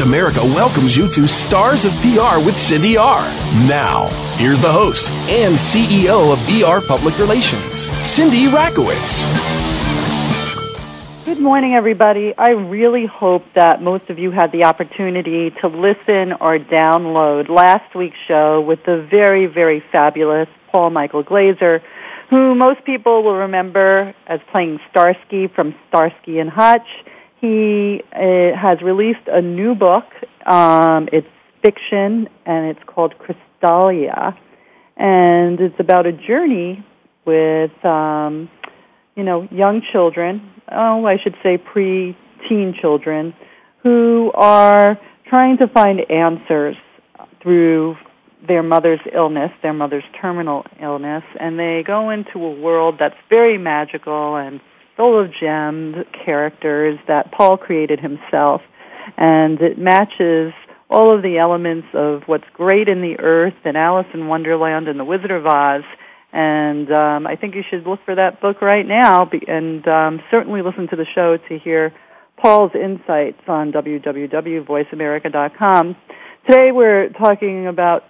Voice America welcomes you to Stars of PR with Cindy R. Now, here's the host and CEO of VR Public Relations, Cindy Rakowitz. Good morning, everybody. I really hope that most of you had the opportunity to listen or download last week's show with the very, very fabulous Paul Michael Glaser, who most people will remember as playing Starsky from Starsky and Hutch he uh, has released a new book. Um, it's fiction, and it's called Chrystalia, and it's about a journey with, um, you know, young children. Oh, I should say pre-teen children who are trying to find answers through their mother's illness, their mother's terminal illness, and they go into a world that's very magical and full of gemmed characters that Paul created himself. And it matches all of the elements of what's great in the earth and Alice in Wonderland and The Wizard of Oz. And um, I think you should look for that book right now and um, certainly listen to the show to hear Paul's insights on www.voiceamerica.com. Today we're talking about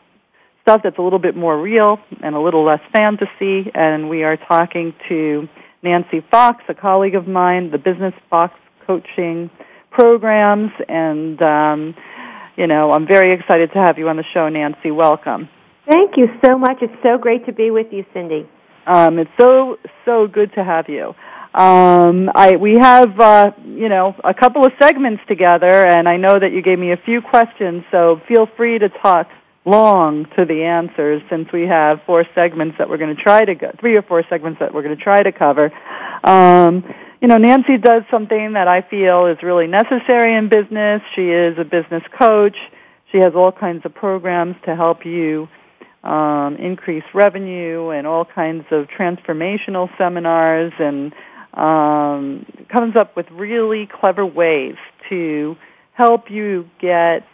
stuff that's a little bit more real and a little less fantasy, and we are talking to Nancy Fox, a colleague of mine, the Business Fox coaching programs, and um, you know, I'm very excited to have you on the show, Nancy. Welcome. Thank you so much. It's so great to be with you, Cindy. Um, it's so so good to have you. Um, I we have uh, you know a couple of segments together, and I know that you gave me a few questions, so feel free to talk long to the answers since we have four segments that we're going to try to go, three or four segments that we're going to try to cover. Um, you know, Nancy does something that I feel is really necessary in business. She is a business coach. She has all kinds of programs to help you um, increase revenue and all kinds of transformational seminars and um, comes up with really clever ways to help you get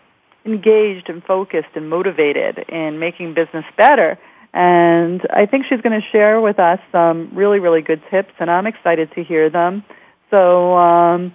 engaged and focused and motivated in making business better. And I think she's going to share with us some really, really good tips, and I'm excited to hear them. So, um,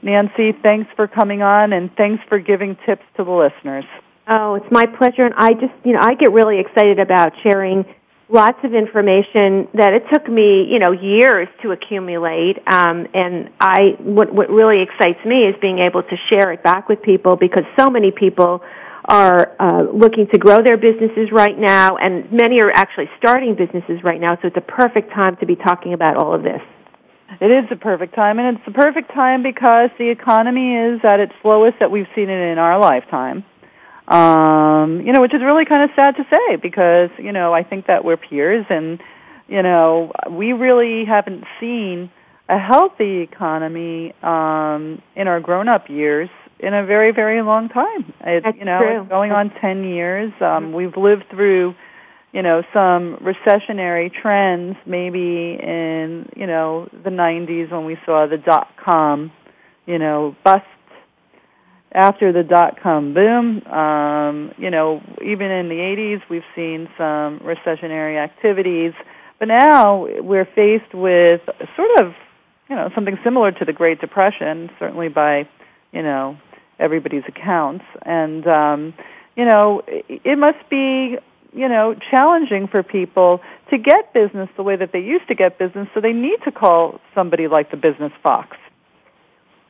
Nancy, thanks for coming on, and thanks for giving tips to the listeners. Oh, it's my pleasure, and I just, you know, I get really excited about sharing lots of information that it took me, you know, years to accumulate. Um, and I, what, what really excites me is being able to share it back with people because so many people are uh, looking to grow their businesses right now, and many are actually starting businesses right now. So it's a perfect time to be talking about all of this. It is the perfect time, and it's the perfect time because the economy is at its lowest that we've seen it in our lifetime. Um, you know, which is really kind of sad to say because, you know, I think that we're peers and, you know, we really haven't seen a healthy economy um, in our grown-up years in a very, very long time. It, That's you know, true. it's going on 10 years. Um, we've lived through, you know, some recessionary trends maybe in, you know, the 90s when we saw the dot-com, you know, bust after the dot com boom. Um, you know, even in the 80s, we've seen some recessionary activities, but now we're faced with sort of, you know, something similar to the Great Depression, certainly by, you know, everybody's accounts. And, um, you know, it must be, you know, challenging for people to get business the way that they used to get business, so they need to call somebody like the Business Fox.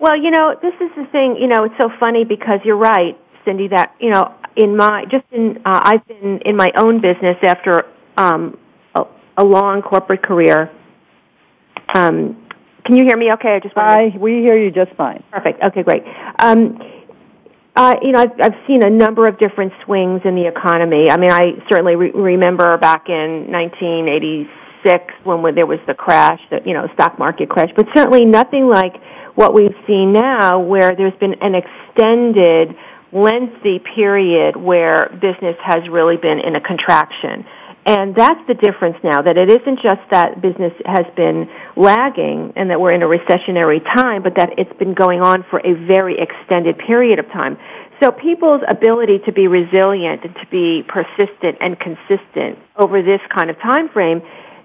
Well, you know, this is the thing. You know, it's so funny because you're right, Cindy. That you know, in my just in uh, I've been in my own business after um, a, a long corporate career. Um, can you hear me? Okay, I just I we hear you just fine. Perfect. Okay, great. Um, uh, you know, I've, I've seen a number of different swings in the economy. I mean, I certainly re- remember back in 1986 when there was the crash, the you know stock market crash, but certainly nothing like what we've seen now where there's been an extended, lengthy period where business has really been in a contraction. And that's the difference now, that it isn't just that business has been lagging and that we're in a recessionary time, but that it's been going on for a very extended period of time. So people's ability to be resilient and to be persistent and consistent over this kind of time frame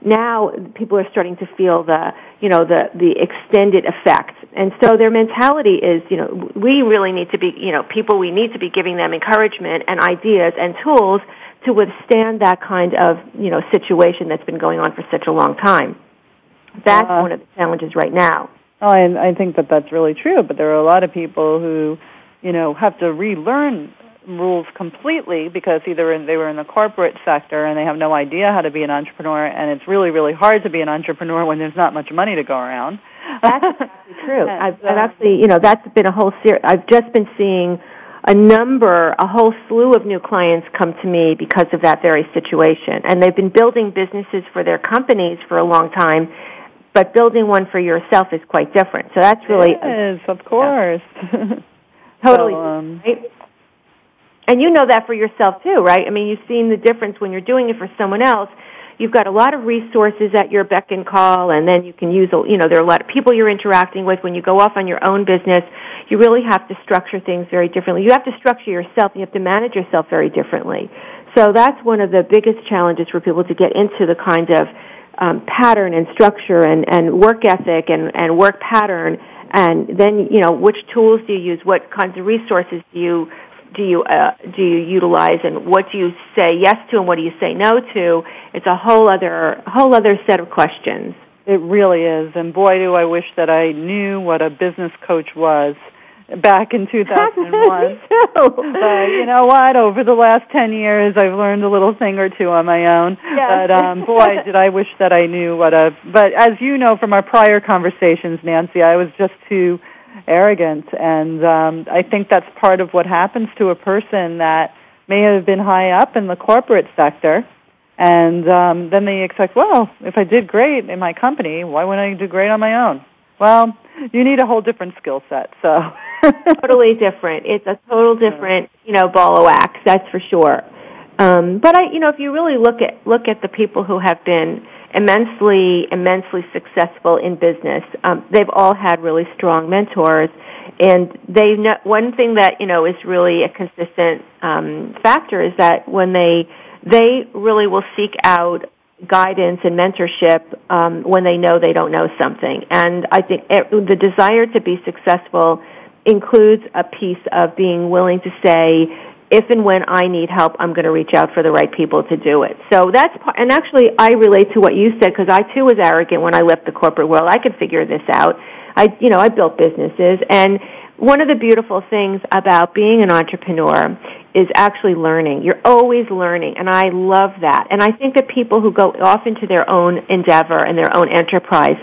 now people are starting to feel the you know the the extended effect. And so their mentality is you know we really need to be you know people we need to be giving them encouragement and ideas and tools to withstand that kind of you know situation that's been going on for such a long time. That's uh, one of the challenges right now. Oh I, I think that that's really true but there are a lot of people who you know have to relearn rules completely because either in, they were in the corporate sector and they have no idea how to be an entrepreneur, and it's really, really hard to be an entrepreneur when there's not much money to go around. That's exactly true. I've, I've actually, you know, that's been a whole series. I've just been seeing a number, a whole slew of new clients come to me because of that very situation. And they've been building businesses for their companies for a long time, but building one for yourself is quite different. So that's really. It is, of course. Yeah. totally. So, um, right? And you know that for yourself too, right? I mean, you've seen the difference when you're doing it for someone else. You've got a lot of resources at your beck and call, and then you can use, you know, there are a lot of people you're interacting with. When you go off on your own business, you really have to structure things very differently. You have to structure yourself. You have to manage yourself very differently. So that's one of the biggest challenges for people to get into the kind of um, pattern and structure and, and work ethic and, and work pattern and then you know which tools do you use what kinds of resources do you do you uh, do you utilize and what do you say yes to and what do you say no to? It's a whole other whole other set of questions. It really is. And boy do i wish that i knew what a business coach was back in 2001 but you know what? Over the last 10 years i've learned a little thing or two on my own. Yes. but um boy did i wish that i knew what a but as you know from our prior conversations nancy i was just too arrogant. And um, I think that's part of what happens to a person that may have been high up in the corporate sector. And um, then they expect, well, if I did great in my company, why wouldn't I do great on my own? Well, you need a whole different skill set. So totally different. It's a total different, you know, ball of wax. That's for sure. Um, but I, you know, if you really look at look at the people who have been immensely, immensely successful in business. Um, they've all had really strong mentors, and they know, one thing that you know is really a consistent um, factor is that when they they really will seek out guidance and mentorship um, when they know they don't know something. And I think it, the desire to be successful includes a piece of being willing to say, if and when I need help, I'm going to reach out for the right people to do it. So that's part, and actually I relate to what you said because I too was arrogant when I left the corporate world. I could figure this out. I, you know, I built businesses and one of the beautiful things about being an entrepreneur is actually learning. You're always learning and I love that. And I think that people who go off into their own endeavor and their own enterprise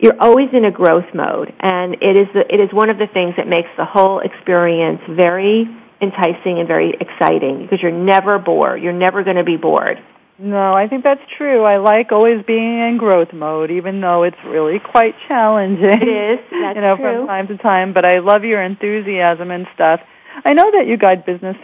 you're always in a growth mode and it is the, it is one of the things that makes the whole experience very enticing and very exciting because you're never bored. You're never going to be bored. No, I think that's true. I like always being in growth mode, even though it's really quite challenging. It is. That's you know, true. from time to time. But I love your enthusiasm and stuff. I know that you guide business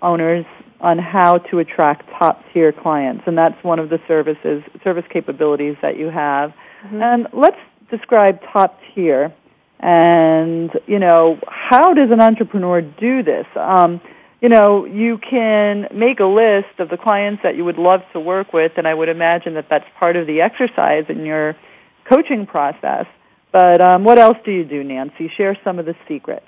owners on how to attract top tier clients, and that's one of the services, service capabilities that you have. Mm-hmm. And let's describe top tier and you know how does an entrepreneur do this? Um, you know you can make a list of the clients that you would love to work with and i would imagine that that's part of the exercise in your coaching process. But um, what else do you do nancy? Share some of the secrets.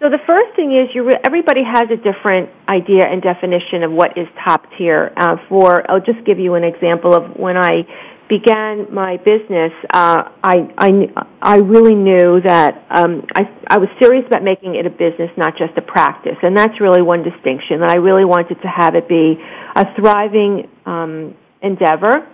So the first thing is you re- everybody has a different idea and definition of what is top tier. Uh, for I'll just give you an example of when I began my business, uh, I, I, I really knew that um, I, I was serious about making it a business, not just a practice. And that's really one distinction, that I really wanted to have it be a thriving um, endeavor.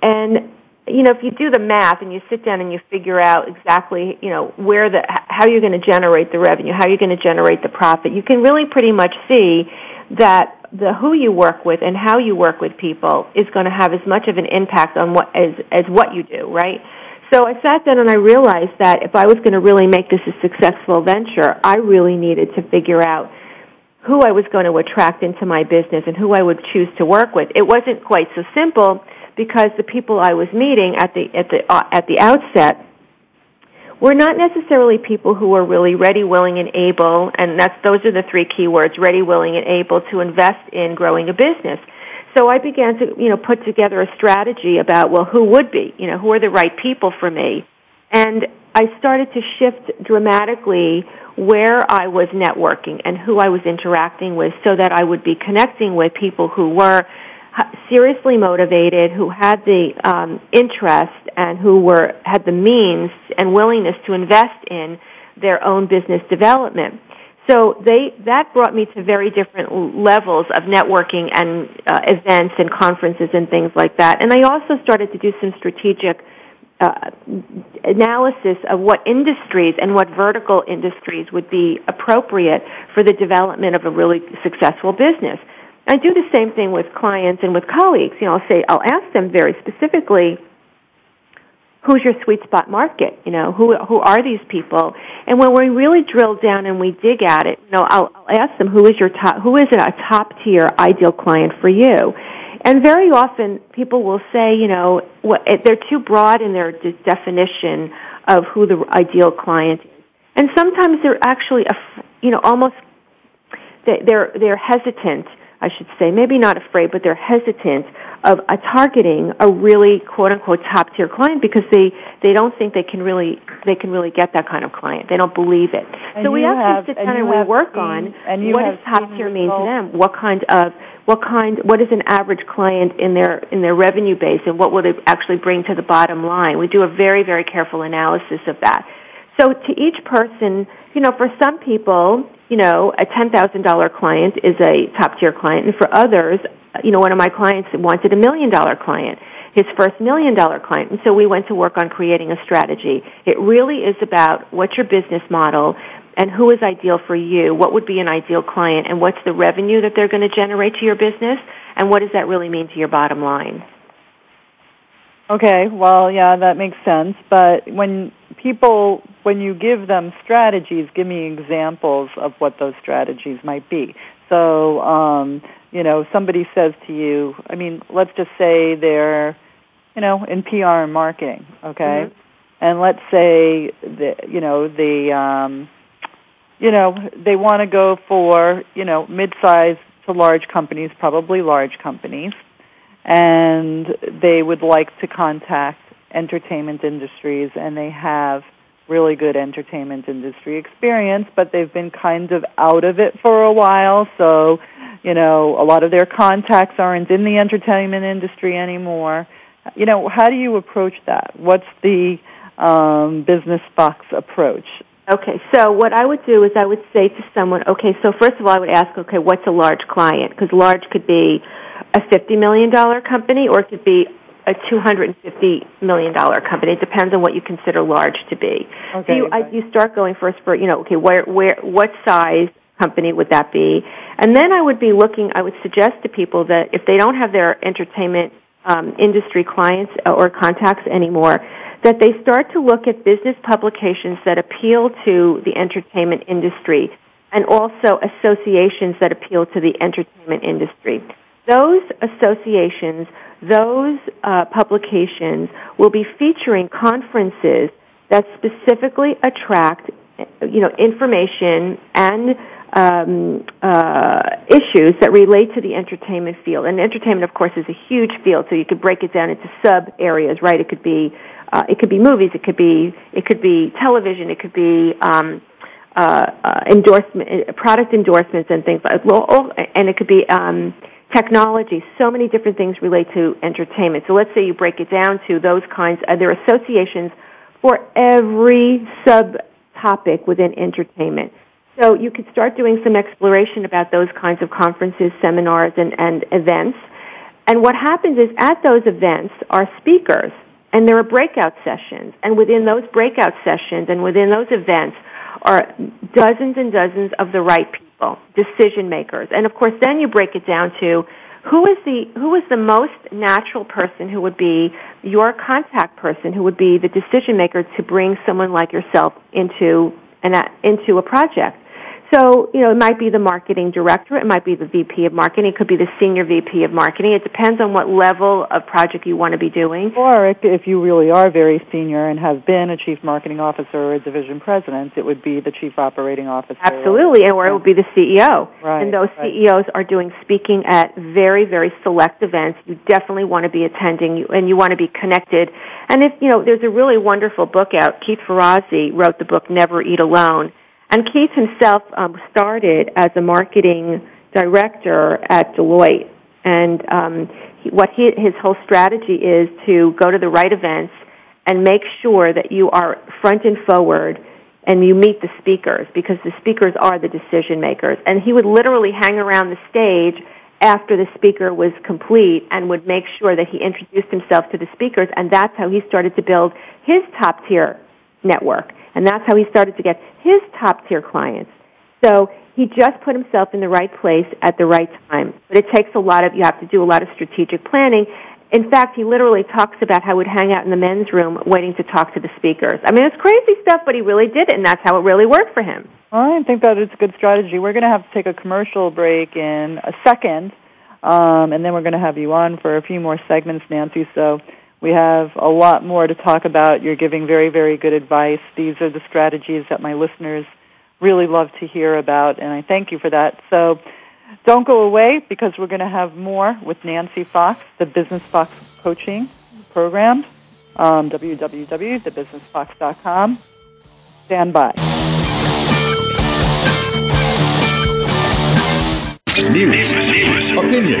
And, you know, if you do the math and you sit down and you figure out exactly, you know, where the, how you're going to generate the revenue, how you're going to generate the profit, you can really pretty much see that the who you work with and how you work with people is going to have as much of an impact on what as as what you do, right? So I sat down and I realized that if I was going to really make this a successful venture, I really needed to figure out who I was going to attract into my business and who I would choose to work with. It wasn't quite so simple because the people I was meeting at the at the uh, at the outset we're not necessarily people who are really ready, willing, and able, and that's those are the three key words: ready, willing, and able to invest in growing a business. So I began to, you know, put together a strategy about, well, who would be, you know, who are the right people for me? And I started to shift dramatically where I was networking and who I was interacting with so that I would be connecting with people who were seriously motivated, who had the um, interest and who were had the means and willingness to invest in their own business development. So they that brought me to very different levels of networking and uh, events and conferences and things like that. And I also started to do some strategic uh, analysis of what industries and what vertical industries would be appropriate for the development of a really successful business. I do the same thing with clients and with colleagues. You know, I'll say I'll ask them very specifically who's your sweet spot market? You know, who who are these people? And when we really drill down and we dig at it, you know, I'll, I'll ask them who is your top, who is a top tier ideal client for you? And very often people will say, you know, what, eh, they're too broad in their definition of who the ideal client is. And sometimes they're actually, you know, almost, they're, they're hesitant, I should say, maybe not afraid, but they're hesitant of a targeting a really quote unquote top tier client because they they don't think they can really they can really get that kind of client. They don't believe it. And so we have, to sit down and, we work seen, on and what does top tier mean to them. What kind of what kind what is an average client in their in their revenue base and what would it actually bring to the bottom line. We do a very very careful analysis of that. So to each person, you know, for some people, you know, a $10,000 client is a top tier client and for others, you know, one of my clients wanted a million dollar client, his first million dollar client. And so we went to work on creating a strategy. It really is about what's your business model and who is ideal for you, what would be an ideal client, and what's the revenue that they're going to generate to your business, and what does that really mean to your bottom line. Okay, well, yeah, that makes sense. But when people, when you give them strategies, give me examples of what those strategies might be. So, um, you know, somebody says to you, I mean, let's just say they're, you know, in PR and marketing, okay? Mm-hmm. And let's say that, you know, the, um, you know, they want to go for, you know, mid-sized to large companies, probably large companies, and they would like to contact entertainment industries and they have really good entertainment industry experience, but they've been kind of out of it for a while. So, you know, a lot of their contacts aren't in the entertainment industry anymore. You know, how do you approach that? What's the um, business Fox approach? Okay, so what I would do is I would say to someone, okay, so first of all I would ask, okay, what's a large client? Because large could be a $50 million company or it could be a $250 million company. It depends on what you consider large to be. Okay, so you, I, you start going first for, you know, okay, where, where, what size company would that be? And then I would be looking, I would suggest to people that if they don't have their entertainment um, industry clients or contacts anymore, that they start to look at business publications that appeal to the entertainment industry and also associations that appeal to the entertainment industry. Those associations those uh, publications will be featuring conferences that specifically attract, you know, information and um, uh, issues that relate to the entertainment field. And entertainment, of course, is a huge field, so you could break it down into sub areas, right? It could be uh, it could be movies, it could be it could be television, it could be um, uh, uh, endorsement, product endorsements, and things like. Well, and it could be um, technology, so many different things relate to entertainment. So let's say you break it down to those kinds, uh, there are associations for every subtopic within entertainment. So you could start doing some exploration about those kinds of conferences, seminars, and, and events. And what happens is at those events are speakers, and there are breakout sessions. And within those breakout sessions and within those events are dozens and dozens of the right people people, decision makers. And of course, then you break it down to who is the who is the most natural person who would be your contact person who would be the decision maker to bring someone like yourself into an into a project. So, you know, it might be the marketing director, it might be the VP of marketing, it could be the senior VP of marketing. It depends on what level of project you want to be doing. Or if you really are very senior and have been a chief marketing officer or a division president, it would be the chief operating officer. Absolutely, or, or it would be the CEO. Right, and those right. CEOs are doing speaking at very, very select events. You definitely want to be attending and you want to be connected. And if, you know, there's a really wonderful book out. Keith Ferrazzi wrote the book Never Eat Alone and Keith himself um, started as a marketing director at Deloitte, and um, he, what he, his whole strategy is to go to the right events and make sure that you are front and forward and you meet the speakers because the speakers are the decision makers. And he would literally hang around the stage after the speaker was complete and would make sure that he introduced himself to the speakers and that's how he started to build his top tier network. And that's how he started to get his top tier clients. So he just put himself in the right place at the right time. But it takes a lot of, you have to do a lot of strategic planning. In fact, he literally talks about how he would hang out in the men's room waiting to talk to the speakers. I mean, it's crazy stuff, but he really did it, and that's how it really worked for him. I think that it's a good strategy. We're going to have to take a commercial break in a second, um, and then we're going to have you on for a few more segments, Nancy. So we have a lot more to talk about. You're giving very, very good advice. These are the strategies that my listeners really love to hear about, and I thank you for that. So don't go away because we're going to have more with Nancy Fox, the Business Fox Coaching Program, um, www.thebusinessfox.com. Stand by. News, opinion,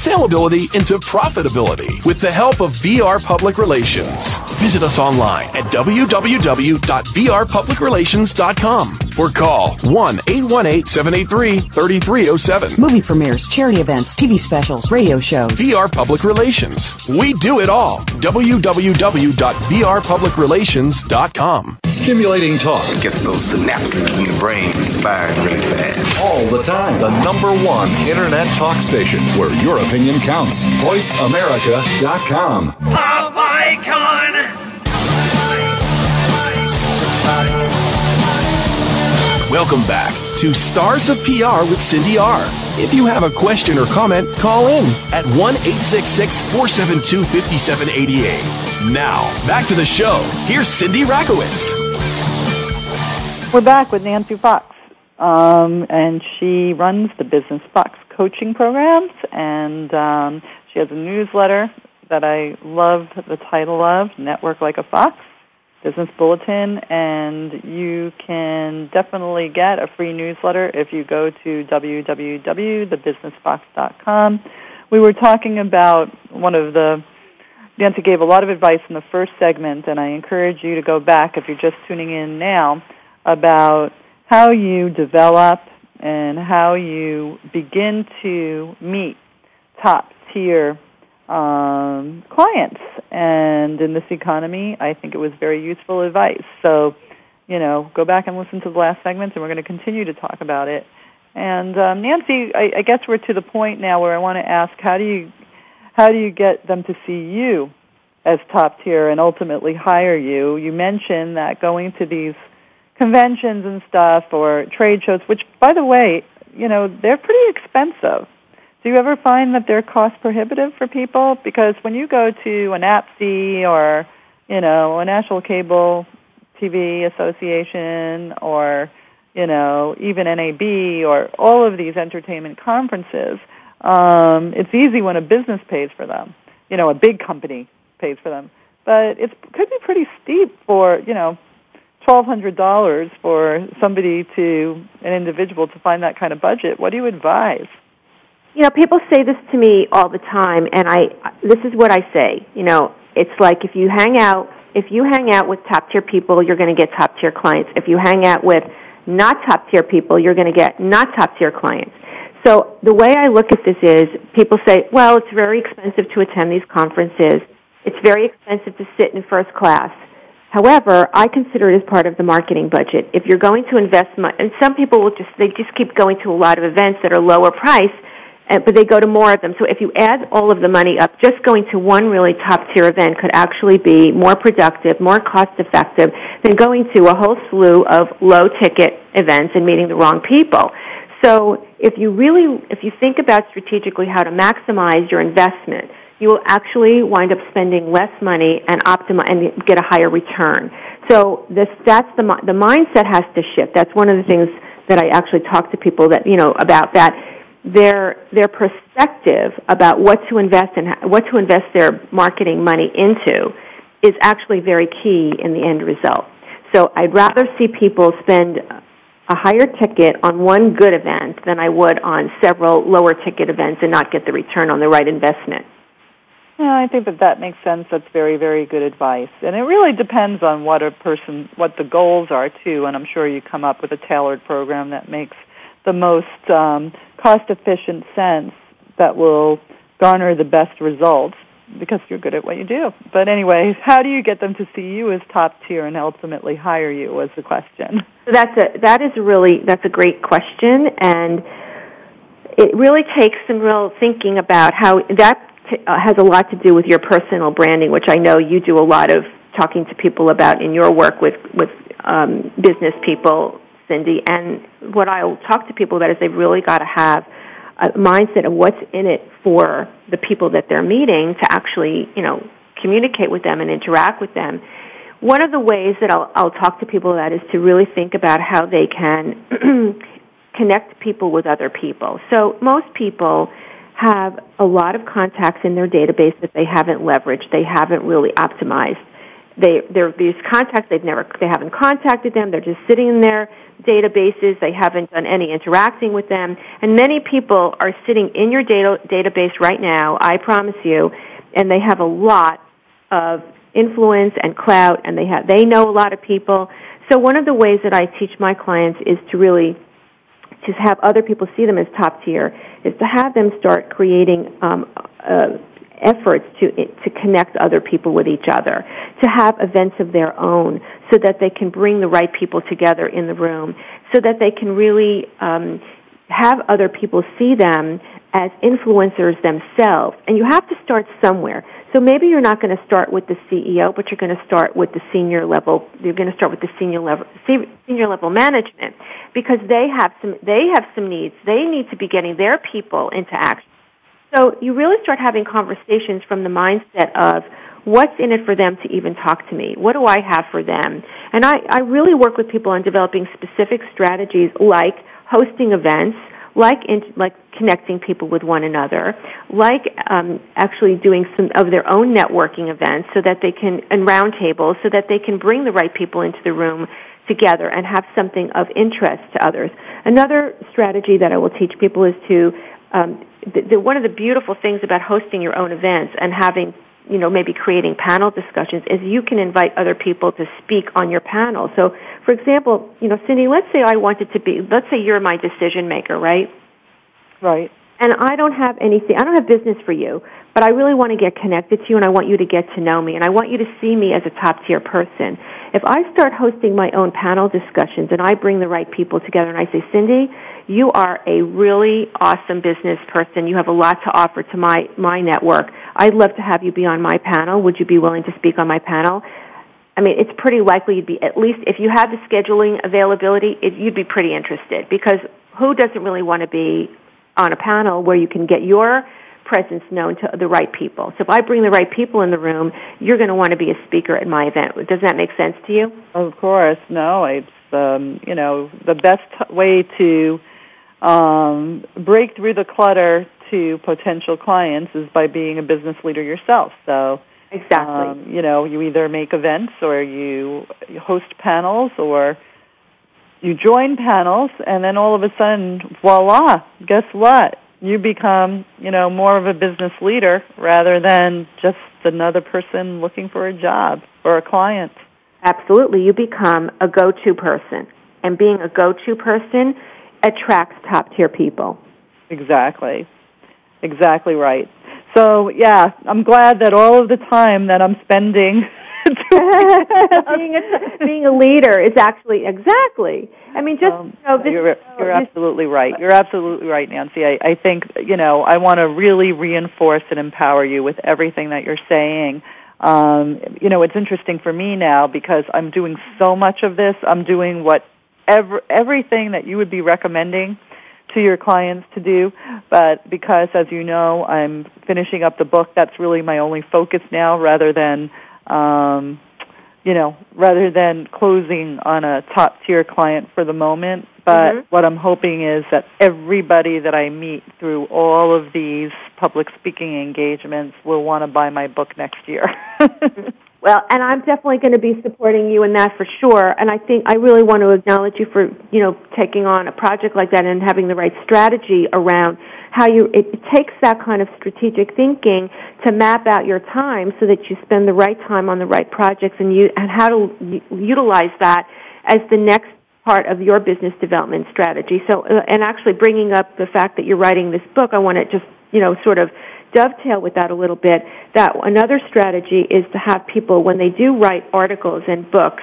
saleability into profitability with the help of VR Public Relations. Visit us online at www.vrpublicrelations.com or call 1-818-783-3307. Movie premieres, charity events, TV specials, radio shows. VR Public Relations. We do it all. www.vrpublicrelations.com. Stimulating talk Gets those synapses in the brain inspired really fast. all the time. The number one internet talk station where your opinion counts. VoiceAmerica.com. Pop icon. Welcome back to Stars of PR with Cindy R. If you have a question or comment, call in at 1 866 472 5788. Now, back to the show. Here's Cindy Rakowitz. We're back with Nancy Fox, um, and she runs the Business Fox coaching programs, and um, she has a newsletter that I love the title of, Network Like a Fox, Business Bulletin, and you can definitely get a free newsletter if you go to www.thebusinessfox.com. We were talking about one of the Nancy gave a lot of advice in the first segment, and I encourage you to go back if you're just tuning in now about how you develop and how you begin to meet top tier um, clients. And in this economy, I think it was very useful advice. So, you know, go back and listen to the last segments, and we're going to continue to talk about it. And um, Nancy, I, I guess we're to the point now where I want to ask, how do you how do you get them to see you as top tier and ultimately hire you? You mentioned that going to these conventions and stuff or trade shows, which by the way, you know, they're pretty expensive. Do you ever find that they're cost prohibitive for people? Because when you go to an APSI or, you know, a National Cable TV Association or, you know, even NAB or all of these entertainment conferences, um, it's easy when a business pays for them. You know, a big company pays for them. But it could be pretty steep for, you know, twelve hundred dollars for somebody to an individual to find that kind of budget. What do you advise? You know, people say this to me all the time, and I this is what I say. You know, it's like if you hang out if you hang out with top tier people, you're going to get top tier clients. If you hang out with not top tier people, you're going to get not top tier clients. So the way I look at this is people say, well, it's very expensive to attend these conferences. It's very expensive to sit in first class. However, I consider it as part of the marketing budget. If you're going to invest money, and some people will just, they just keep going to a lot of events that are lower price, eh, but they go to more of them. So if you add all of the money up, just going to one really top tier event could actually be more productive, more cost effective than going to a whole slew of low ticket events and meeting the wrong people. So if you really, if you think about strategically how to maximize your investment, you will actually wind up spending less money and and get a higher return. So this, that's the the mindset has to shift. That's one of the things that I actually talk to people that you know about that their their perspective about what to invest in what to invest their marketing money into is actually very key in the end result. So I'd rather see people spend a higher ticket on one good event than I would on several lower ticket events and not get the return on the right investment. Yeah, I think that that makes sense. That's very, very good advice. And it really depends on what a person, what the goals are too. And I'm sure you come up with a tailored program that makes the most um, cost-efficient sense that will garner the best results because you're good at what you do. But anyway, how do you get them to see you as top tier and ultimately hire you? Was the question. That's a that is really that's a great question, and it really takes some real thinking about how that uh, has a lot to do with your personal branding, which I know you do a lot of talking to people about in your work with with um, business people, Cindy. And what I'll talk to people about is they've really got to have a mindset of what's in it for the people that they're meeting to actually, you know, communicate with them and interact with them. One of the ways that I'll, I'll talk to people about is to really think about how they can connect people with other people. So most people have a lot of contacts in their database that they haven't leveraged, they haven't really optimized. They, they're these contacts they've never, they haven't contacted them. They're just sitting in their databases. They haven't done any interacting with them. And many people are sitting in your data, database right now. I promise you, and they have a lot of influence and clout, and they have they know a lot of people. So one of the ways that I teach my clients is to really to have other people see them as top tier is to have them start creating um, uh, efforts to to connect other people with each other, to have events of their own, so that they can bring the right people together in the room, so that they can really um, have other people see them as influencers themselves. And you have to start somewhere. So maybe you're not going to start with the CEO, but you're going to start with the senior level. You're going to start with the senior level, senior level management, because they have some they have some needs. They need to be getting their people into action. So you really start having conversations from the mindset of what's in it for them to even talk to me? What do I have for them? And I, I really work with people on developing specific strategies like hosting events like in, like connecting people with one another, like um, actually doing some of their own networking events so that they can and roundtables so that they can bring the right people into the room together and have something of interest to others. Another strategy that I will teach people is to um, the, the, one of the beautiful things about hosting your own events and having you know, maybe creating panel discussions is you can invite other people to speak on your panel. So, for example, you know, Cindy, let's say I wanted to be, let's say you're my decision maker, right? Right. And I don't have anything, I don't have business for you, but I really want to get connected to you and I want you to get to know me and I want you to see me as a top tier person. If I start hosting my own panel discussions and I bring the right people together and I say, Cindy, you are a really awesome business person. You have a lot to offer to my, my network. I'd love to have you be on my panel. Would you be willing to speak on my panel? I mean, it's pretty likely you'd be, at least if you have the scheduling availability, it, you'd be pretty interested because who doesn't really want to be on a panel where you can get your presence known to the right people. So if I bring the right people in the room, you're going to want to be a speaker at my event. Does that make sense to you? Of course. No, it's um, you know the best way to um, break through the clutter to potential clients is by being a business leader yourself. So Exactly. Um, you know, you either make events or you host panels or you join panels and then all of a sudden, voila, guess what? You become, you know, more of a business leader rather than just another person looking for a job or a client. Absolutely. You become a go-to person. And being a go-to person attracts top-tier people. Exactly. Exactly right. So, yeah, I'm glad that all of the time that I'm spending being, a, being a leader is actually exactly. I mean, just um, you know, this, you're, you're absolutely right. You're absolutely right, Nancy. I, I think you know I want to really reinforce and empower you with everything that you're saying. Um, you know, it's interesting for me now because I'm doing so much of this. I'm doing what every, everything that you would be recommending to your clients to do. But because, as you know, I'm finishing up the book, that's really my only focus now rather than, um, you know, rather than closing on a top tier client for the moment. But Mhm. what I'm hoping is that everybody that I meet through all of these public speaking engagements will want to buy my book next year. Well, and I'm definitely going to be supporting you in that for sure. And I think I really want to acknowledge you for, you know, taking on a project like that and having the right strategy around how you, it takes that kind of strategic thinking to map out your time so that you spend the right time on the right projects and you, and how to utilize that as the next part of your business development strategy. So, uh, and actually bringing up the fact that you're writing this book, I want to just, you know, sort of dovetail with that a little bit, that another strategy is to have people, when they do write articles and books,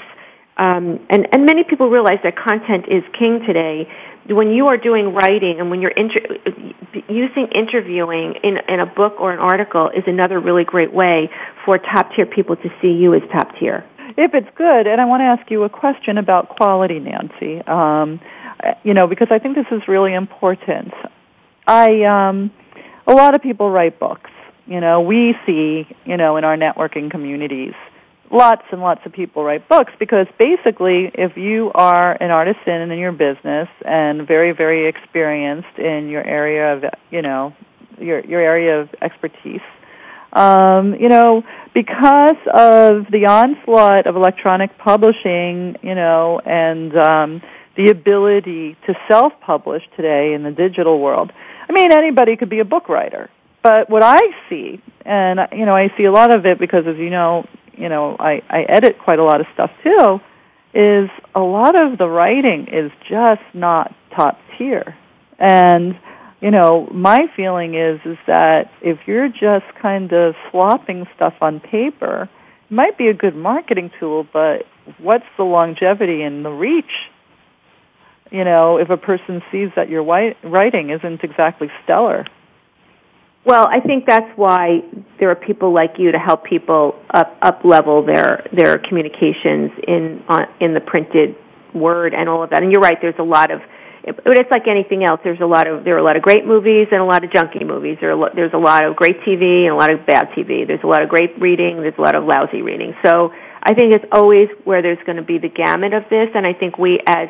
um, and, and many people realize that content is king today. When you are doing writing and when you're inter- using interviewing in, in a book or an article is another really great way for top tier people to see you as top tier. if it's good, and I want to ask you a question about quality, Nancy. Um, you know, because I think this is really important. I um, a lot of people write books. You know, we see, you know, in our networking communities, lots and lots of people write books because basically if you are an artisan in your business and very, very experienced in your area of, you know, your, your area of expertise, um, you know, because of the onslaught of electronic publishing, you know, and um, the ability to self-publish today in the digital world, I mean, anybody could be a book writer. But what I see, and you know, I see a lot of it because, as you know, you know, I, I edit quite a lot of stuff too. Is a lot of the writing is just not top tier, and you know, my feeling is is that if you're just kind of slopping stuff on paper, it might be a good marketing tool, but what's the longevity and the reach? You know, if a person sees that your writing isn't exactly stellar. Well, I think that's why there are people like you to help people up up level their their communications in on, in the printed word and all of that. And you're right. There's a lot of but it's like anything else. There's a lot of there are a lot of great movies and a lot of junky movies. There are, there's a lot of great TV and a lot of bad TV. There's a lot of great reading. There's a lot of lousy reading. So I think it's always where there's going to be the gamut of this. And I think we as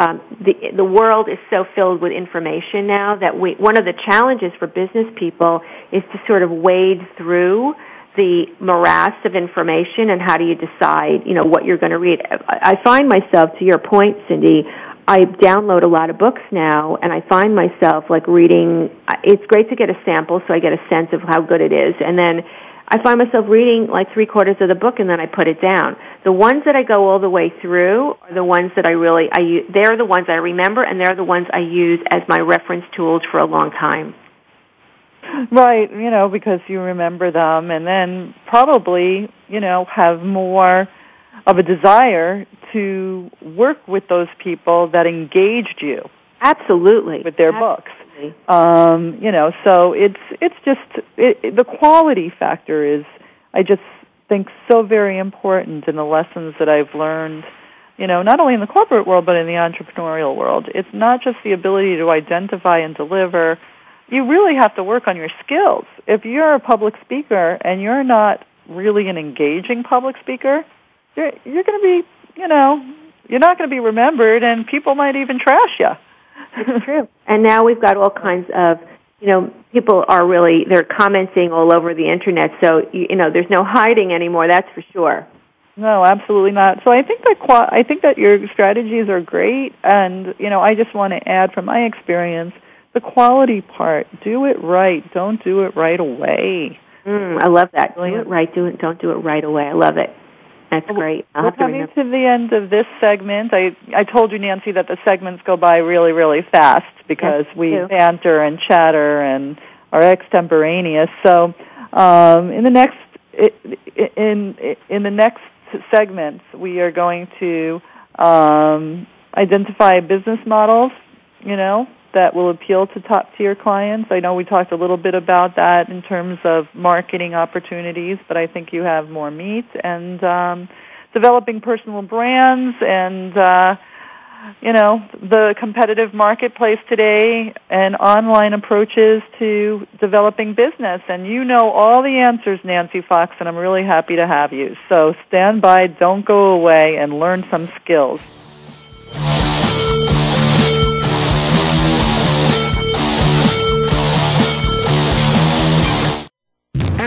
um, the the world is so filled with information now that we one of the challenges for business people is to sort of wade through the morass of information and how do you decide you know what you're going to read. I, I find myself to your point, Cindy. I download a lot of books now, and I find myself like reading. It's great to get a sample, so I get a sense of how good it is, and then I find myself reading like three quarters of the book and then I put it down. The ones that I go all the way through are the ones that I really, I use, they're the ones I remember and they're the ones I use as my reference tools for a long time. Right, you know, because you remember them and then probably, you know, have more of a desire to work with those people that engaged you Absolutely. with their books. Um, you know, so it's it's just it, it- the quality factor is I just think so very important in the lessons that I've learned. You know, not only in the corporate world but in the entrepreneurial world. It's not just the ability to identify and deliver. You really have to work on your skills. If you're a public speaker and you're not really an engaging public speaker, you're you're going to be, you know, you're not going to be remembered and people might even trash you. It's true. And now we've got all kinds of you know, people are really they're commenting all over the internet. So you, you know, there's no hiding anymore. That's for sure. No, absolutely not. So I think that qua- I think that your strategies are great, and you know, I just want to add from my experience the quality part. Do it right. Don't do it right away. Mm, I love that. Do it right. Do it. Don't do it right away. I love it. That's great. I'll We're coming to, to the end of this segment. I I told you, Nancy, that the segments go by really, really fast because Yes, we do. banter and chatter and are extemporaneous. So, um, in the next in in the next segments, we are going to um, identify business models. You know that will appeal to top tier clients. I know we talked a little bit about that in terms of marketing opportunities, but I think you have more meat and um, developing personal brands and uh, you know the competitive marketplace today and online approaches to developing business. And you know all the answers, Nancy Fox, and I'm really happy to have you. So stand by, don't go away, and learn some skills.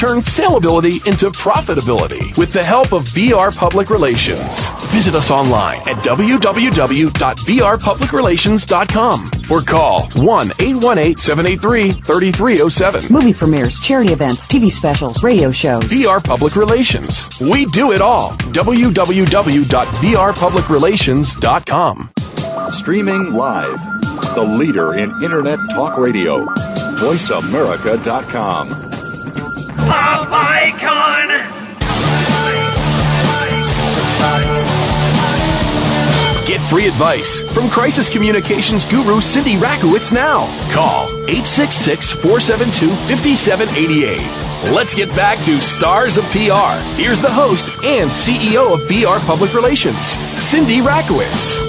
Turn saleability into profitability with the help of VR Public Relations. Visit us online at www.vrpublicrelations.com or call 1-818-783-3307. Movie premieres, charity events, TV specials, radio shows. VR Public Relations. We do it all. www.vrpublicrelations.com. Streaming live. The leader in Internet talk radio. VoiceAmerica.com. Get free advice from crisis communications guru Cindy Rakowitz now. Call 866-472-5788. Let's get back to Stars of PR. Here's the host and CEO of VR Public Relations, Cindy Rakowitz.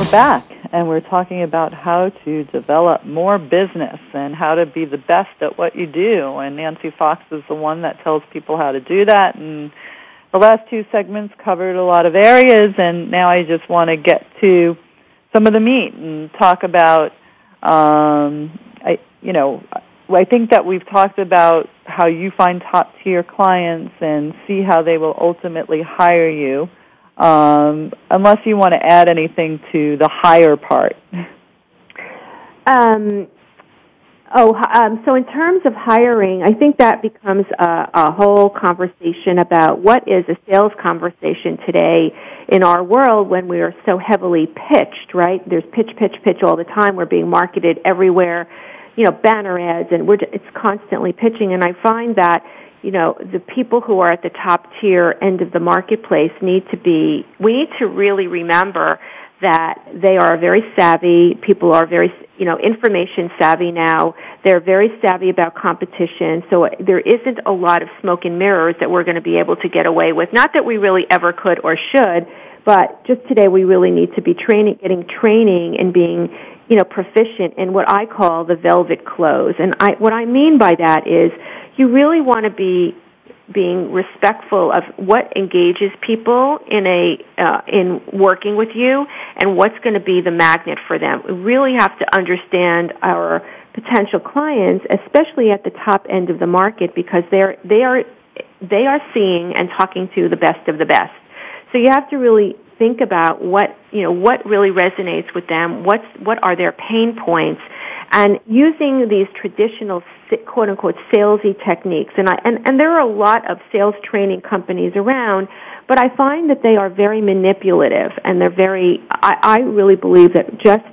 We're back, and we're talking about how to develop more business and how to be the best at what you do. And Nancy Fox is the one that tells people how to do that. And the last two segments covered a lot of areas, and now I just want to get to some of the meat and talk about, um, I, you know, I think that we've talked about how you find top tier clients and see how they will ultimately hire you um, unless you want to add anything to the higher part. Um, oh, um, so in terms of hiring, I think that becomes a, a whole conversation about what is a sales conversation today in our world when we are so heavily pitched, right? There's pitch, pitch, pitch all the time. We're being marketed everywhere, you know, banner ads, and we're, just, it's constantly pitching. And I find that you know, the people who are at the top tier end of the marketplace need to be, we need to really remember that they are very savvy. People are very, you know, information savvy now. They're very savvy about competition. So there isn't a lot of smoke and mirrors that we're going to be able to get away with. Not that we really ever could or should, but just today we really need to be training, getting training and being, you know, proficient in what I call the velvet close. And I, what I mean by that is you really want to be being respectful of what engages people in a uh, in working with you and what's going to be the magnet for them. We really have to understand our potential clients, especially at the top end of the market, because they're they are they are seeing and talking to the best of the best. So you have to really think about what you know what really resonates with them. What's what are their pain points, and using these traditional quote unquote salesy techniques. And I and, and there are a lot of sales training companies around, but I find that they are very manipulative and they're very. I, I really believe that just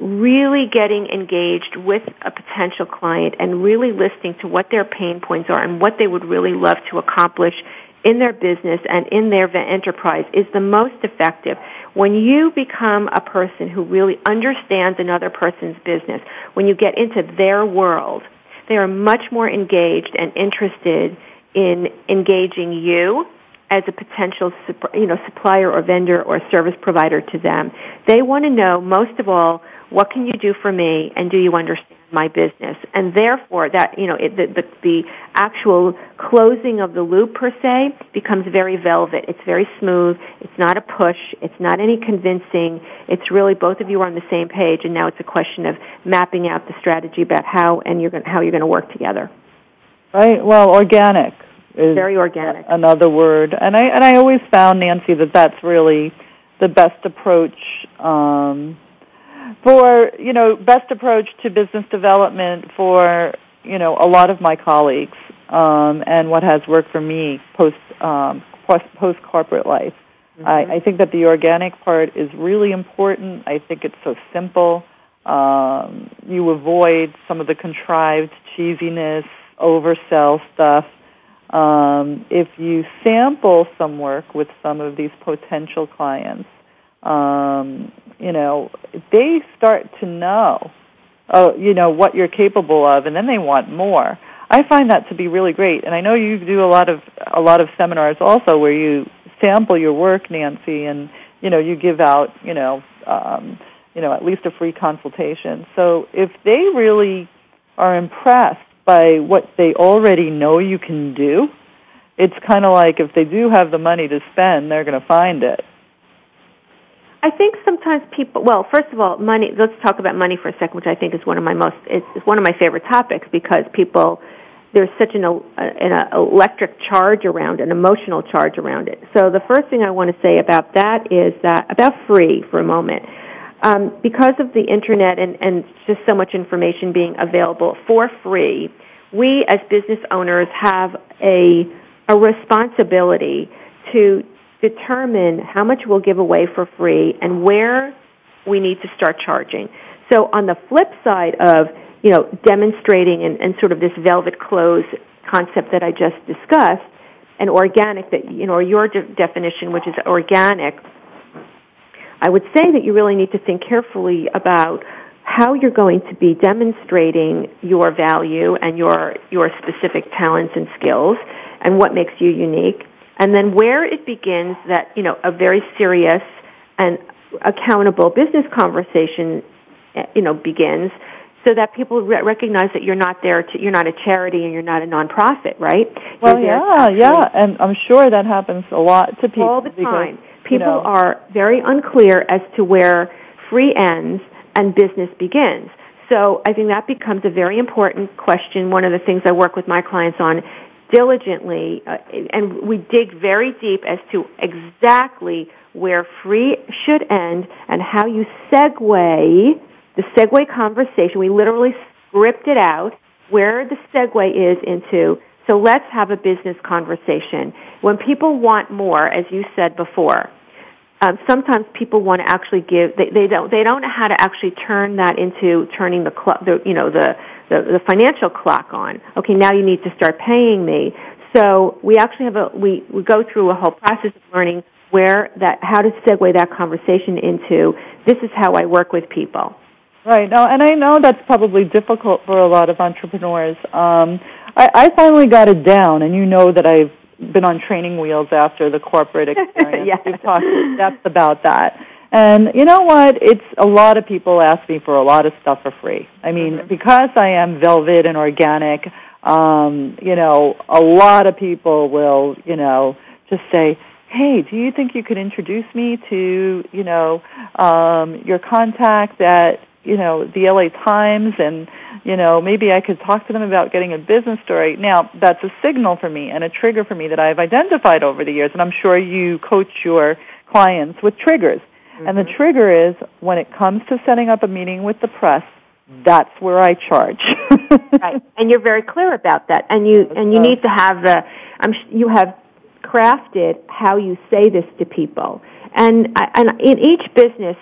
really getting engaged with a potential client and really listening to what their pain points are and what they would really love to accomplish in their business and in their enterprise is the most effective. When you become a person who really understands another person's business, when you get into their world, they are much more engaged and interested in engaging you as a potential you know supplier or vendor or service provider to them. They want to know most of all what can you do for me and do you understand my business? And therefore that you know it, the, the the actual closing of the loop per se becomes very velvet. It's very smooth. It's not a push. It's not any convincing. It's really both of you are on the same page and now it's a question of mapping out the strategy about how and you're going how you're going to work together. Right. Well organic is very organic another word and i and i always found nancy that that's really the best approach um for you know best approach to business development for you know a lot of my colleagues um, and what has worked for me post um, post corporate life. Mm-hmm. I, I think that the organic part is really important. I think it's so simple. Um, you avoid some of the contrived cheesiness, oversell stuff. Um, if you sample some work with some of these potential clients, um, you know, they start to know, uh, you know, what you're capable of, and then they want more. I find that to be really great, and I know you do a lot of a lot of seminars also where you sample your work, Nancy, and you know you give out, you know, um, you know, at least a free consultation. So if they really are impressed by what they already know you can do, it's kind of like if they do have the money to spend, they're going to find it. I think sometimes people. Well, first of all, money. Let's talk about money for a second, which I think is one of my most. It's one of my favorite topics because people. There's such an, an electric charge around, an emotional charge around it. So the first thing I want to say about that is that about free for a moment. Um, because of the internet and, and just so much information being available for free, we as business owners have a a responsibility to determine how much we'll give away for free and where we need to start charging. So on the flip side of, you know, demonstrating and, and sort of this velvet close concept that I just discussed, and organic that, you know, or your de- definition, which is organic, I would say that you really need to think carefully about how you're going to be demonstrating your value and your, your specific talents and skills and what makes you unique and then where it begins that, you know, a very serious and accountable business conversation, you know, begins so that people re- recognize that you're not there to, you're not a charity and you're not a nonprofit, right? Well, yeah, yeah, and I'm sure that happens a lot to people all the time. People are very unclear as to where free ends and business begins. So I think that becomes a very important question. One of the things I work with my clients on diligently, uh, and we dig very deep as to exactly where free should end and how you segue the segue conversation. We literally script it out where the segue is into. So let's have a business conversation. When people want more, as you said before, um, sometimes people want to actually give. They, they don't. They don't know how to actually turn that into turning the, cl- the you know the the, the financial clock on. Okay, now you need to start paying me. So we actually have a we, we go through a whole process of learning where that how to segue that conversation into this is how I work with people. Right. Now, and I know that's probably difficult for a lot of entrepreneurs. Um, I, I finally got it down, and you know that I've been on training wheels after the corporate experience. yes. We've talked in depth about that. And you know what? It's a lot of people ask me for a lot of stuff for free. I mean, mm-hmm. because I am velvet and organic, um, you know, a lot of people will, you know, just say, "Hey, do you think you could introduce me to, you know, um, your contact at, you know, the LA Times and, you know, maybe I could talk to them about getting a business story." Now, that's a signal for me and a trigger for me that I've identified over the years, and I'm sure you coach your clients with triggers. Mm-hmm. And the mm-hmm. trigger is when it comes to setting up a meeting with the press, that's where I charge. right, and you're very clear about that, and you and you need to have the. I'm you have crafted how you say this to people, and and in each business,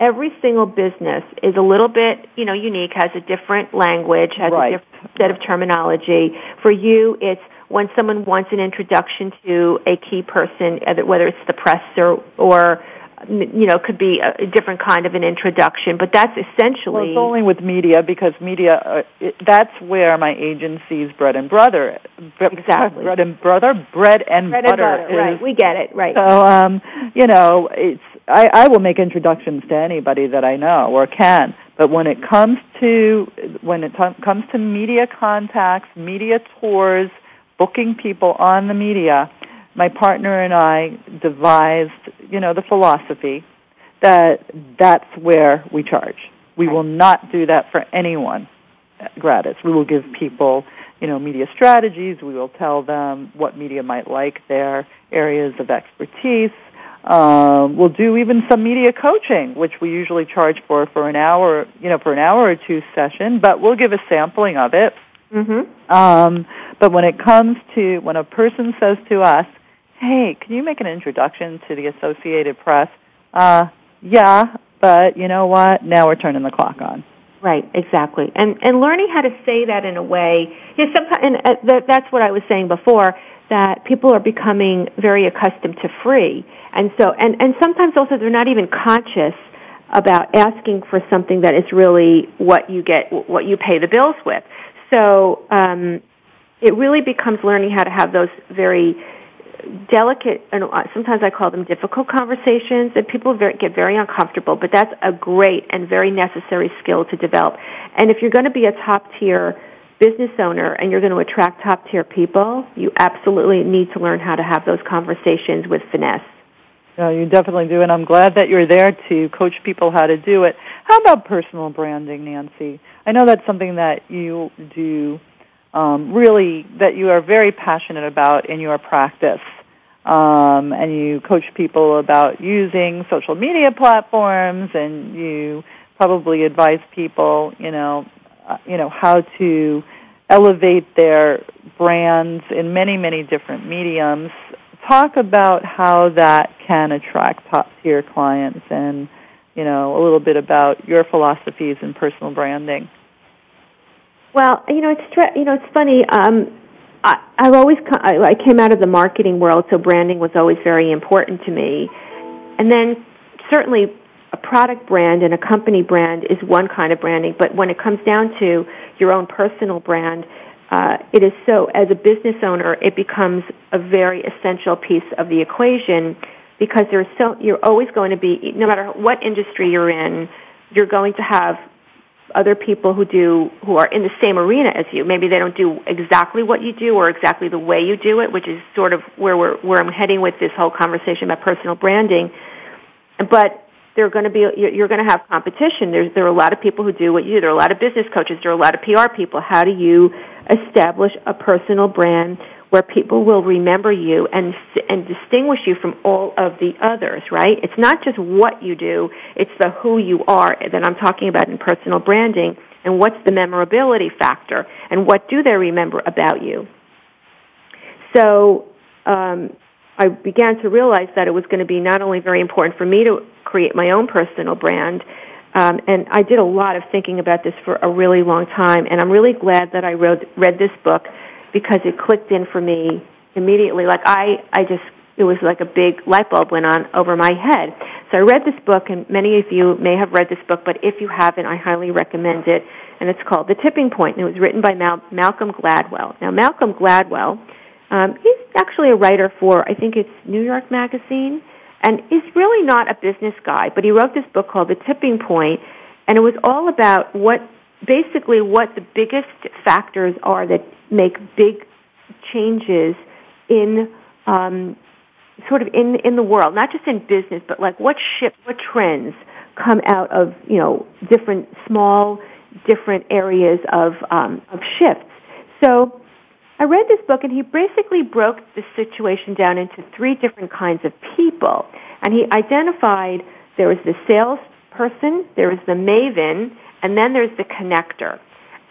every single business is a little bit, you know, unique, has a different language, has Right. a different set of terminology. For you, it's when someone wants an introduction to a key person, whether it's the press or, or you know, could be a, different kind of an introduction, but that's essentially. Well, it's only with media because media, uh, it, that's where my agency's bread and butter, bre- Exactly. bread and brother, bread and bread and butter, butter. Right, we get it. Right. So, um, you know, it's I, I will make introductions to anybody that I know or can, but when it comes to when it t- comes to media contacts, media tours, booking people on the media, my partner and I devised, you know, the philosophy that that's where we charge. We will not do that for anyone uh, gratis. We will give people, you know, media strategies. We will tell them what media might like, their areas of expertise. Um, we'll do even some media coaching, which we usually charge for for an hour, you know, for an hour or two session. But we'll give a sampling of it. Mm-hmm. Um, but when it comes to when a person says to us, "Hey, can you make an introduction to the Associated Press?" Uh, yeah, but you know what? Now we're turning the clock on. Right, exactly, and and learning how to say that in a way. Yeah, sometimes, and uh, that, that's what I was saying before. That people are becoming very accustomed to free, and so and and sometimes also they're not even conscious about asking for something that is really what you get, what you pay the bills with. So um, it really becomes learning how to have those very delicate, and sometimes I call them difficult conversations, and people very, get very uncomfortable, but that's a great and very necessary skill to develop. And if you're going to be a top tier business owner and you're going to attract top tier people, you absolutely need to learn how to have those conversations with finesse. No, you definitely do, and I'm glad that you're there to coach people how to do it. How about personal branding, Nancy? I know that's something that you do um, really that you are very passionate about in your practice. Um, and you coach people about using social media platforms, and you probably advise people, you know, uh, you know how to elevate their brands in many, many different mediums. Talk about how that can attract top tier clients, and you know a little bit about your philosophies in personal branding. Well, you know, it's you know, it's funny. Um, I, I've always I, came out of the marketing world, so branding was always very important to me. And then certainly a product brand and a company brand is one kind of branding, but when it comes down to your own personal brand, uh, it is so. As a business owner, it becomes a very essential piece of the equation because there's so you're always going to be, no matter what industry you're in, you're going to have other people who do who are in the same arena as you. Maybe they don't do exactly what you do or exactly the way you do it, which is sort of where we're where I'm heading with this whole conversation about personal branding. But they're going to be you're going to have competition. There's there are a lot of people who do what you do. There are a lot of business coaches. There are a lot of PR people. How do you establish a personal brand where people will remember you and and distinguish you from all of the others, right? It's not just what you do, it's the who you are that I'm talking about in personal branding and what's the memorability factor and what do they remember about you. So, um, I began to realize that it was going to be not only very important for me to create my own personal brand, um, and I did a lot of thinking about this for a really long time, and I'm really glad that I wrote, read this book because it clicked in for me immediately. Like I, I just, it was like a big light bulb went on over my head. So I read this book, and many of you may have read this book, but if you haven't, I highly recommend it. And it's called The Tipping Point, and it was written by Mal- Malcolm Gladwell. Now, Malcolm Gladwell, um, he's actually a writer for, I think it's New York Magazine, and he's really not a business guy, but he wrote this book called The Tipping Point, and it was all about what, basically what the biggest factors are that make big changes in um, sort of in in the world, not just in business, but like what shift, what trends come out of you know different small, different areas of um, of shifts. So I read this book, and he basically broke the situation down into three different kinds of people, and he identified there was the salesperson, there was the maven, and then there's the connector,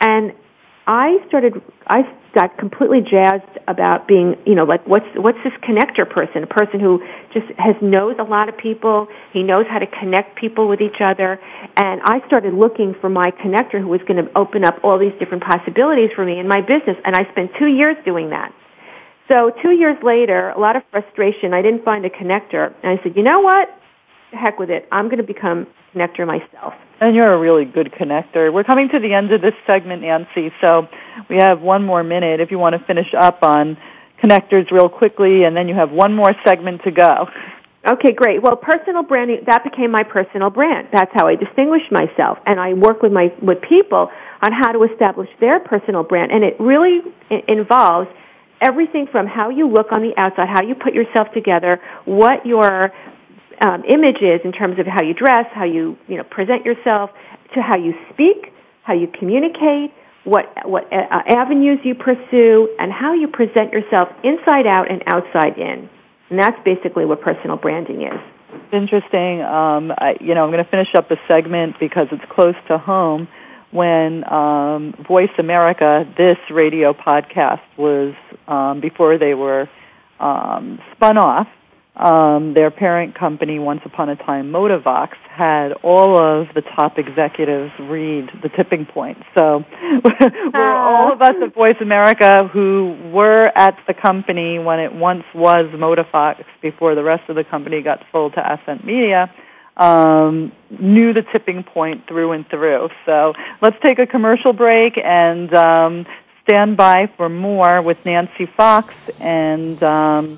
and I started, I got completely jazzed about being, you know, like what's what's this connector person? A person who just has knows a lot of people. He knows how to connect people with each other. And I started looking for my connector who was going to open up all these different possibilities for me in my business. And I spent two years doing that. So two years later, a lot of frustration. I didn't find a connector, and I said, you know what? The heck with it. I'm going to become connector myself. And you're a really good connector. We're coming to the end of this segment, Nancy, so we have one more minute if you want to finish up on connectors real quickly, and then you have one more segment to go. Okay, great. Well, personal branding, that became my personal brand. That's how I distinguished myself. And I work with my, with people on how to establish their personal brand. And it really involves everything from how you look on the outside, how you put yourself together, what your um, image is in terms of how you dress, how you you know present yourself, to how you speak, how you communicate, what what uh, avenues you pursue, and how you present yourself inside out and outside in. And that's basically what personal branding is. Interesting. Um, I, you know, I'm going to finish up the segment because it's close to home when um, Voice America, this radio podcast, was um, before they were um, spun off. Um, their parent company, Once Upon a Time Modavox, had all of the top executives read The Tipping Point. So we're all of us at Voice America who were at the company when it once was Modavox before the rest of the company got sold to Ascent Media um, knew the tipping point through and through. So let's take a commercial break and um, stand by for more with Nancy Fox. And um,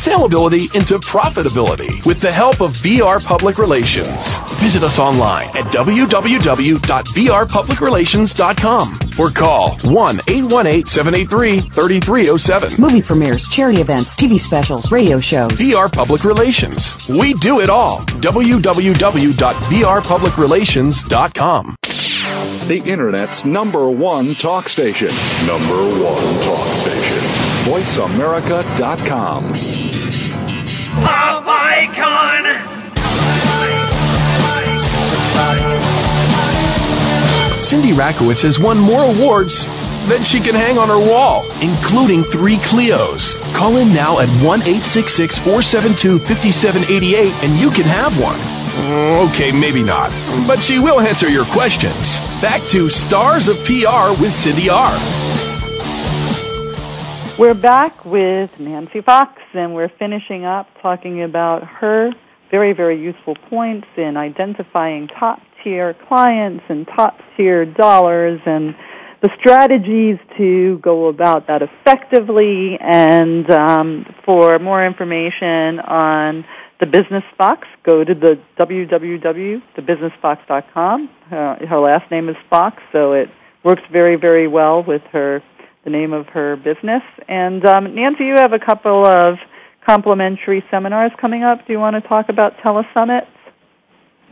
saleability into profitability with the help of VR Public Relations. Visit us online at www.vrpublicrelations.com or call 1-818-783-3307. Movie premieres, charity events, TV specials, radio shows. VR Public Relations. We do it all. www.vrpublicrelations.com. The Internet's number one talk station. Number one talk station. VoiceAmerica.com. Pop icon. Cindy Rakowitz has won more awards than she can hang on her wall, including three Clios. Call in now at 1 866 472 5788 and you can have one. Mm, okay, maybe not, but she will answer your questions. Back to Stars of PR with Cindy R. We're back with Nancy Fox, and we're finishing up talking about her very, very useful points in identifying top tier clients and top tier dollars and the strategies to go about that effectively. And um, for more information on the Business Fox, go to the www.thebusinessfox.com. Uh, her last name is Fox, so it works very, very well with her the name of her business. And um, Nancy, you have a couple of complimentary seminars coming up. Do you want to talk about telesummits?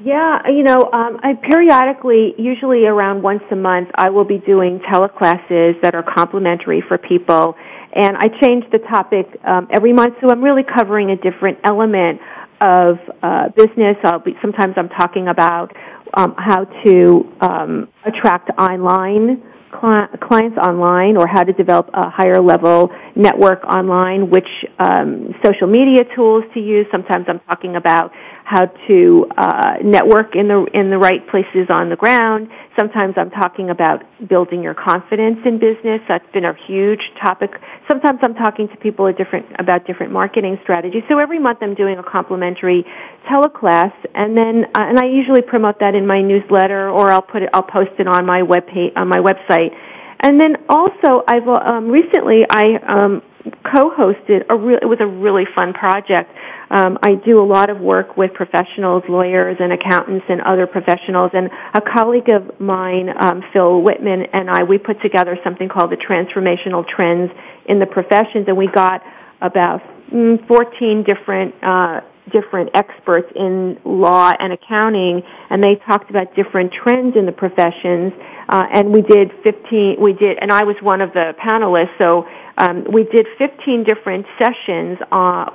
Yeah, you know, um, I periodically, usually around once a month, I will be doing teleclasses that are complimentary for people, and I change the topic um, every month, so I'm really covering a different element of uh, business. I'll be sometimes I'm talking about um, how to um, attract online clients online or how to develop a higher level network online, which um, social media tools to use. Sometimes I'm talking about how to uh, network in the in the right places on the ground. Sometimes I'm talking about building your confidence in business. That's been a huge topic. Sometimes I'm talking to people different, about different marketing strategies. So every month I'm doing a complimentary teleclass, and then uh, and I usually promote that in my newsletter, or I'll put it, I'll post it on my web page, on my website. And then also, I've um, recently I um, co-hosted a real. It was a really fun project um, I do a lot of work with professionals, lawyers, and accountants, and other professionals. And a colleague of mine, um, Phil Whitman, and I, we put together something called the Transformational Trends in the Professions, and we got about mm, 14 different uh, different experts in law and accounting, and they talked about different trends in the professions. Uh, and we did 15. We did, and I was one of the panelists. So um, we did 15 different sessions, uh,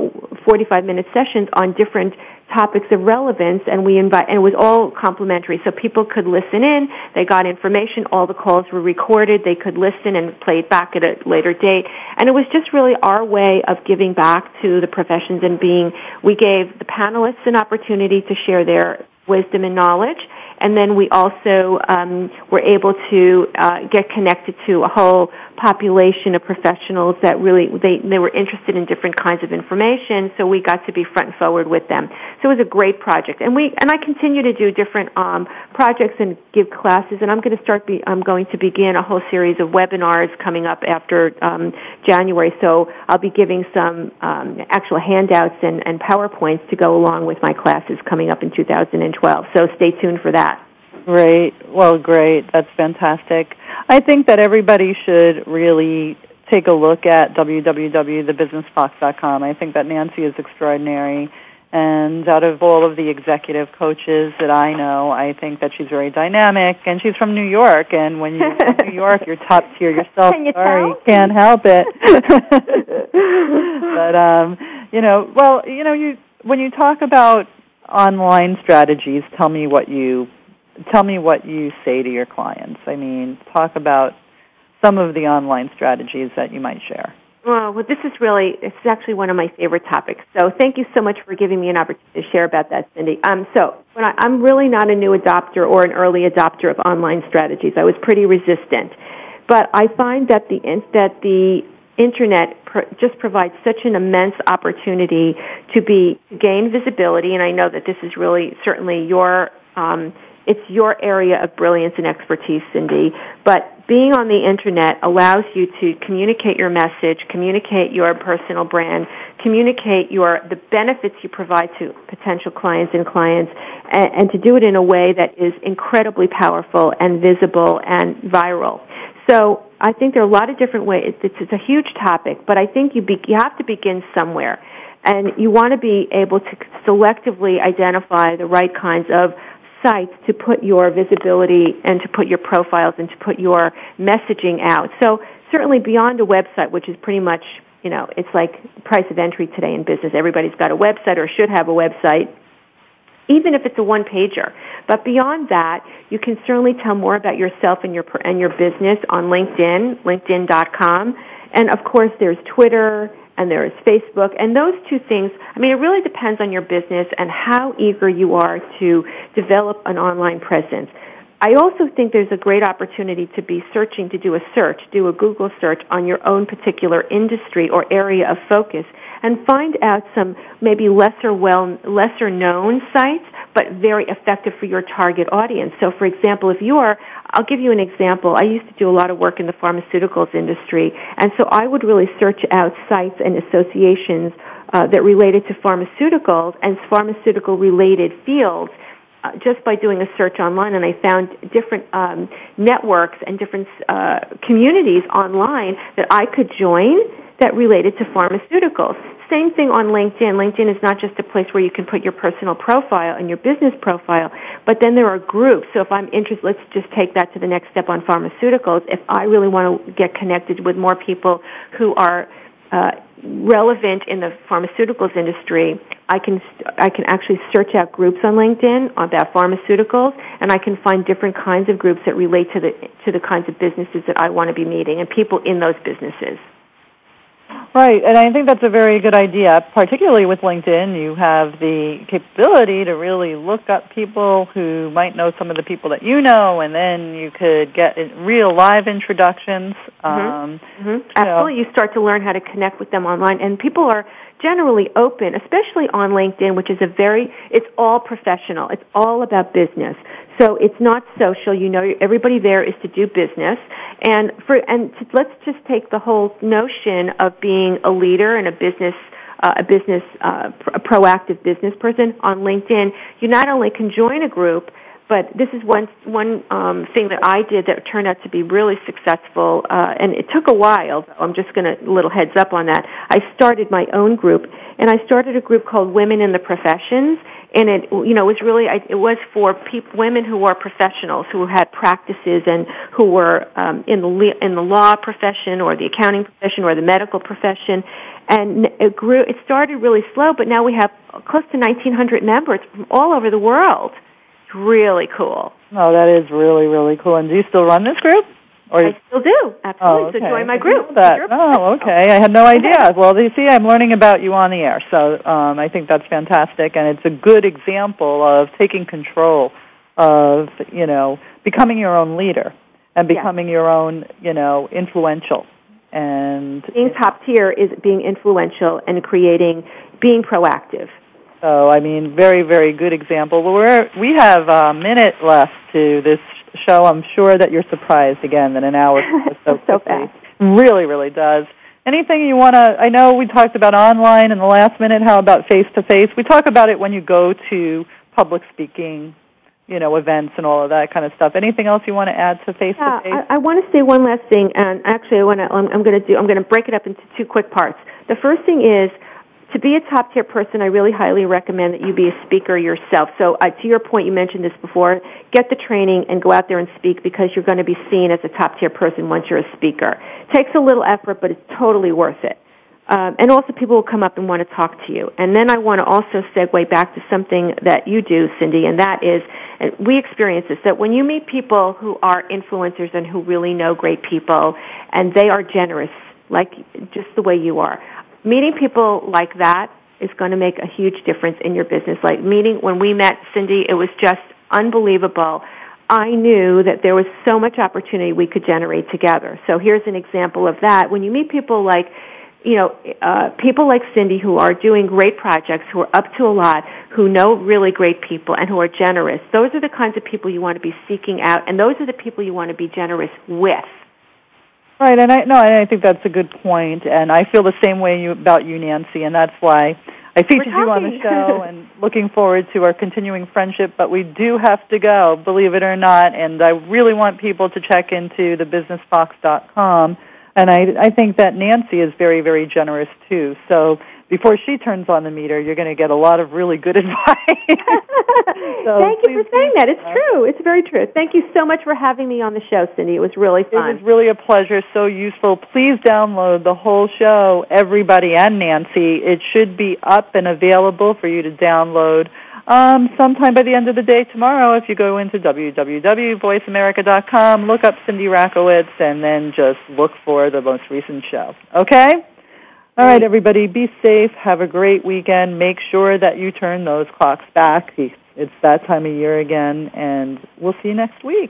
45 minute sessions on different topics of relevance and we invite and it was all complimentary. So people could listen in they got information all the calls were recorded they could listen and play it back at a later date. And it was just really our way of giving back to the professions and being we gave the panelists an opportunity to share their wisdom and knowledge and then we also um, were able to uh, get connected to a whole population of professionals that really they, they were interested in different kinds of information. So we got to be front and forward with them. So it was a great project, and we and I continue to do different um, projects and give classes. And I'm going to start. Be, I'm going to begin a whole series of webinars coming up after um, January. So I'll be giving some um, actual handouts and, and PowerPoints to go along with my classes coming up in 2012. So stay tuned for that. Great. Well, great. That's fantastic. I think that everybody should really take a look at www.thebusinessfox.com. I think that Nancy is extraordinary. And out of all of the executive coaches that I know, I think that she's very dynamic. And she's from New York. And when you're in New York, you're top tier yourself. Can you Sorry, tell? can't help it. but um, you know, well, you know, you when you talk about online strategies, tell me what you tell me what you say to your clients. I mean, talk about some of the online strategies that you might share. Well, well, this is really, it's actually one of my favorite topics. So thank you so much for giving me an opportunity to share about that, Cindy. Um, so when I, I'm really not a new adopter or an early adopter of online strategies. I was pretty resistant. But I find that the, that the internet pr- just provides such an immense opportunity to be, gain visibility, and I know that this is really certainly your, um, it's your area of brilliance and expertise, Cindy, but being on the internet allows you to communicate your message, communicate your personal brand, communicate your the benefits you provide to potential clients and clients, and, and to do it in a way that is incredibly powerful and visible and viral. So I think there are a lot of different ways. It's, it's a huge topic, but I think you be, you have to begin somewhere, and you want to be able to selectively identify the right kinds of sites to put your visibility and to put your profiles and to put your messaging out. So certainly beyond a website, which is pretty much, you know, it's like price of entry today in business. Everybody's got a website or should have a website, even if it's a one pager. But beyond that, you can certainly tell more about yourself and your and your business on LinkedIn, linkedin.com. And of course, there's Twitter and there is Facebook. And those two things, I mean, it really depends on your business and how eager you are to develop an online presence. I also think there's a great opportunity to be searching, to do a search, do a Google search on your own particular industry or area of focus and find out some maybe lesser well, lesser known sites, but very effective for your target audience. So for example, if you are, I'll give you an example. I used to do a lot of work in the pharmaceuticals industry, and so I would really search out sites and associations uh, that related to pharmaceuticals and pharmaceutical related fields uh, just by doing a search online, and I found different um, networks and different uh, communities online that I could join that related to pharmaceuticals. Same thing on LinkedIn. LinkedIn is not just a place where you can put your personal profile and your business profile, but then there are groups. So if I'm interested, let's just take that to the next step on pharmaceuticals. If I really want to get connected with more people who are uh, relevant in the pharmaceuticals industry, I can I can actually search out groups on LinkedIn about pharmaceuticals, and I can find different kinds of groups that relate to the to the kinds of businesses that I want to be meeting and people in those businesses. Right, and I think that's a very good idea. Particularly with LinkedIn, you have the capability to really look up people who might know some of the people that you know, and then you could get real live introductions. Mm-hmm. Um, mm-hmm. Absolutely, you, you start to learn how to connect with them online, and people are generally open, especially on LinkedIn, which is a very, it's all professional. It's all about business. So it's not social. You know, everybody there is to do business. And for, and let's just take the whole notion of being a leader and a business uh, a business, uh, a proactive business person on LinkedIn, you not only can join a group, but this is one one um, thing that I did that turned out to be really successful, uh, and it took a while. though. I'm just going to little heads up on that. I started my own group, and I started a group called Women in the Professions, and it you know it was really it was for people, women who are professionals who had practices and who were um, in the le- in the law profession or the accounting profession or the medical profession. And it grew it started really slow but now we have close to 1900 members from all over the world. It's really cool. Oh that is really really cool. And do you still run this group or I still do, absolutely. Oh, okay. So join my group. Oh, okay. I had no idea. Well, you see, I'm learning about you on the air, so um, I think that's fantastic, and it's a good example of taking control of, you know, becoming your own leader and becoming your own, you know, influential. And being top tier is being influential and creating, being proactive. So, I mean, very, very good example. Well, we're, we have a minute left to this show, I'm sure that you're surprised again that an hour goes so, so fast. Really, really does. Anything you want to? I know we talked about online in the last minute. How about face to face? We talk about it when you go to public speaking, you know, events and all of that kind of stuff. Anything else you want to add to face to face? I, I want to say one last thing, and actually, I want to. I'm, I'm going to do. I'm going to break it up into two quick parts. The first thing is to be a top tier person, I really highly recommend that you be a speaker yourself. So uh, to your point, you mentioned this before, get the training and go out there and speak because you're going to be seen as a top tier person once you're a speaker. Takes a little effort, but it's totally worth it. Um, and also people will come up and want to talk to you. And then I want to also segue back to something that you do, Cindy, and that is, and we experience this, that when you meet people who are influencers and who really know great people, and they are generous, like just the way you are, meeting people like that is going to make a huge difference in your business. Like meeting, when we met Cindy, it was just unbelievable. I knew that there was so much opportunity we could generate together. So here's an example of that. When you meet people like, you know, uh, people like Cindy who are doing great projects, who are up to a lot, who know really great people, and who are generous, those are the kinds of people you want to be seeking out, and those are the people you want to be generous with. Right, and I no, I think that's a good point, and I feel the same way you, about you, Nancy, and that's why I featured you on the show, and looking forward to our continuing friendship. But we do have to go, believe it or not, and I really want people to check into thebusinessfox.com, and I I think that Nancy is very very generous too. So before she turns on the meter, you're going to get a lot of really good advice. so Thank you for saying that. It's true. It's very true. Thank you so much for having me on the show, Cindy. It was really fun. It was really a pleasure. So useful. Please download the whole show, everybody and Nancy. It should be up and available for you to download um, sometime by the end of the day tomorrow if you go into www.voiceamerica.com, look up Cindy Rakowitz, and then just look for the most recent show. Okay? All right, everybody, be safe. Have a great weekend. Make sure that you turn those clocks back. It's that time of year again, and we'll see you next week.